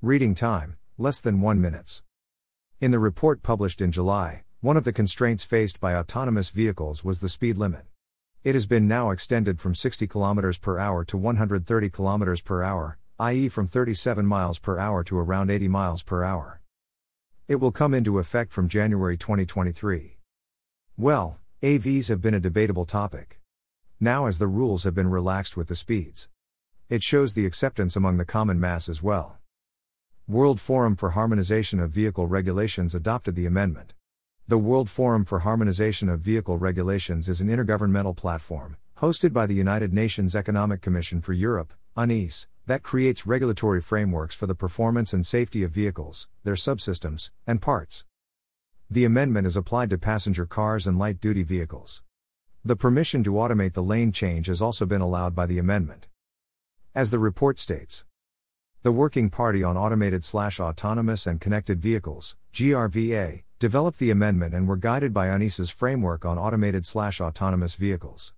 Reading time, less than 1 minutes. In the report published in July, one of the constraints faced by autonomous vehicles was the speed limit. It has been now extended from 60 km per hour to 130 km per hour, i.e. from 37 miles per hour to around 80 miles per hour. It will come into effect from January 2023. Well, AVs have been a debatable topic. Now as the rules have been relaxed with the speeds. It shows the acceptance among the common mass as well. World Forum for Harmonization of Vehicle Regulations adopted the amendment. The World Forum for Harmonization of Vehicle Regulations is an intergovernmental platform, hosted by the United Nations Economic Commission for Europe, UNECE, that creates regulatory frameworks for the performance and safety of vehicles, their subsystems, and parts. The amendment is applied to passenger cars and light duty vehicles. The permission to automate the lane change has also been allowed by the amendment. As the report states, the Working Party on Automated Slash Autonomous and Connected Vehicles, GRVA, developed the amendment and were guided by UNECE's framework on automated slash autonomous vehicles.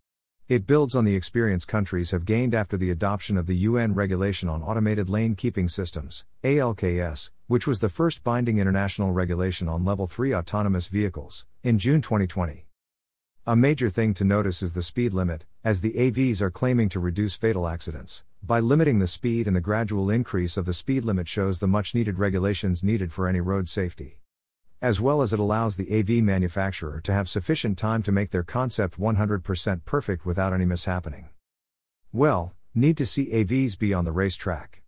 It builds on the experience countries have gained after the adoption of the UN Regulation on Automated Lane Keeping Systems, ALKS, which was the first binding international regulation on Level 3 autonomous vehicles, in June 2020. A major thing to notice is the speed limit, as the AVs are claiming to reduce fatal accidents. By limiting the speed and the gradual increase of the speed limit shows the much needed regulations needed for any road safety as well as it allows the AV manufacturer to have sufficient time to make their concept 100% perfect without any mishappening. Well, need to see AVs be on the racetrack.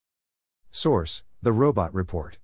Source The Robot Report.